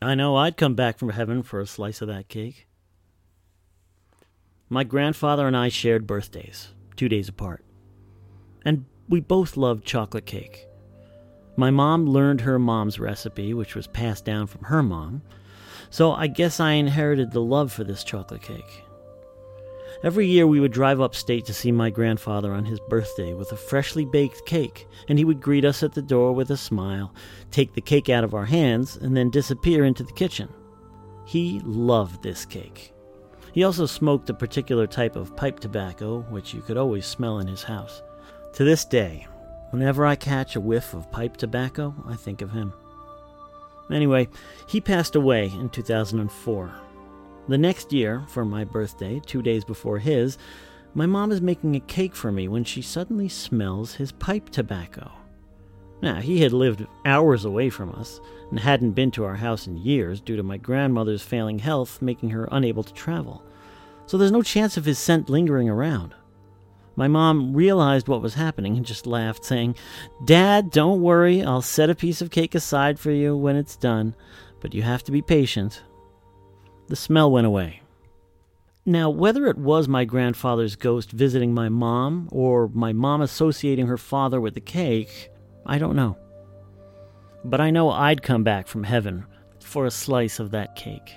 I know I'd come back from heaven for a slice of that cake. My grandfather and I shared birthdays, two days apart. And we both loved chocolate cake. My mom learned her mom's recipe, which was passed down from her mom, so I guess I inherited the love for this chocolate cake. Every year we would drive upstate to see my grandfather on his birthday with a freshly baked cake, and he would greet us at the door with a smile, take the cake out of our hands, and then disappear into the kitchen. He loved this cake. He also smoked a particular type of pipe tobacco, which you could always smell in his house. To this day, whenever I catch a whiff of pipe tobacco, I think of him. Anyway, he passed away in 2004. The next year, for my birthday, two days before his, my mom is making a cake for me when she suddenly smells his pipe tobacco. Now, he had lived hours away from us and hadn't been to our house in years due to my grandmother's failing health making her unable to travel. So there's no chance of his scent lingering around. My mom realized what was happening and just laughed, saying, Dad, don't worry, I'll set a piece of cake aside for you when it's done, but you have to be patient. The smell went away. Now, whether it was my grandfather's ghost visiting my mom or my mom associating her father with the cake, I don't know. But I know I'd come back from heaven for a slice of that cake.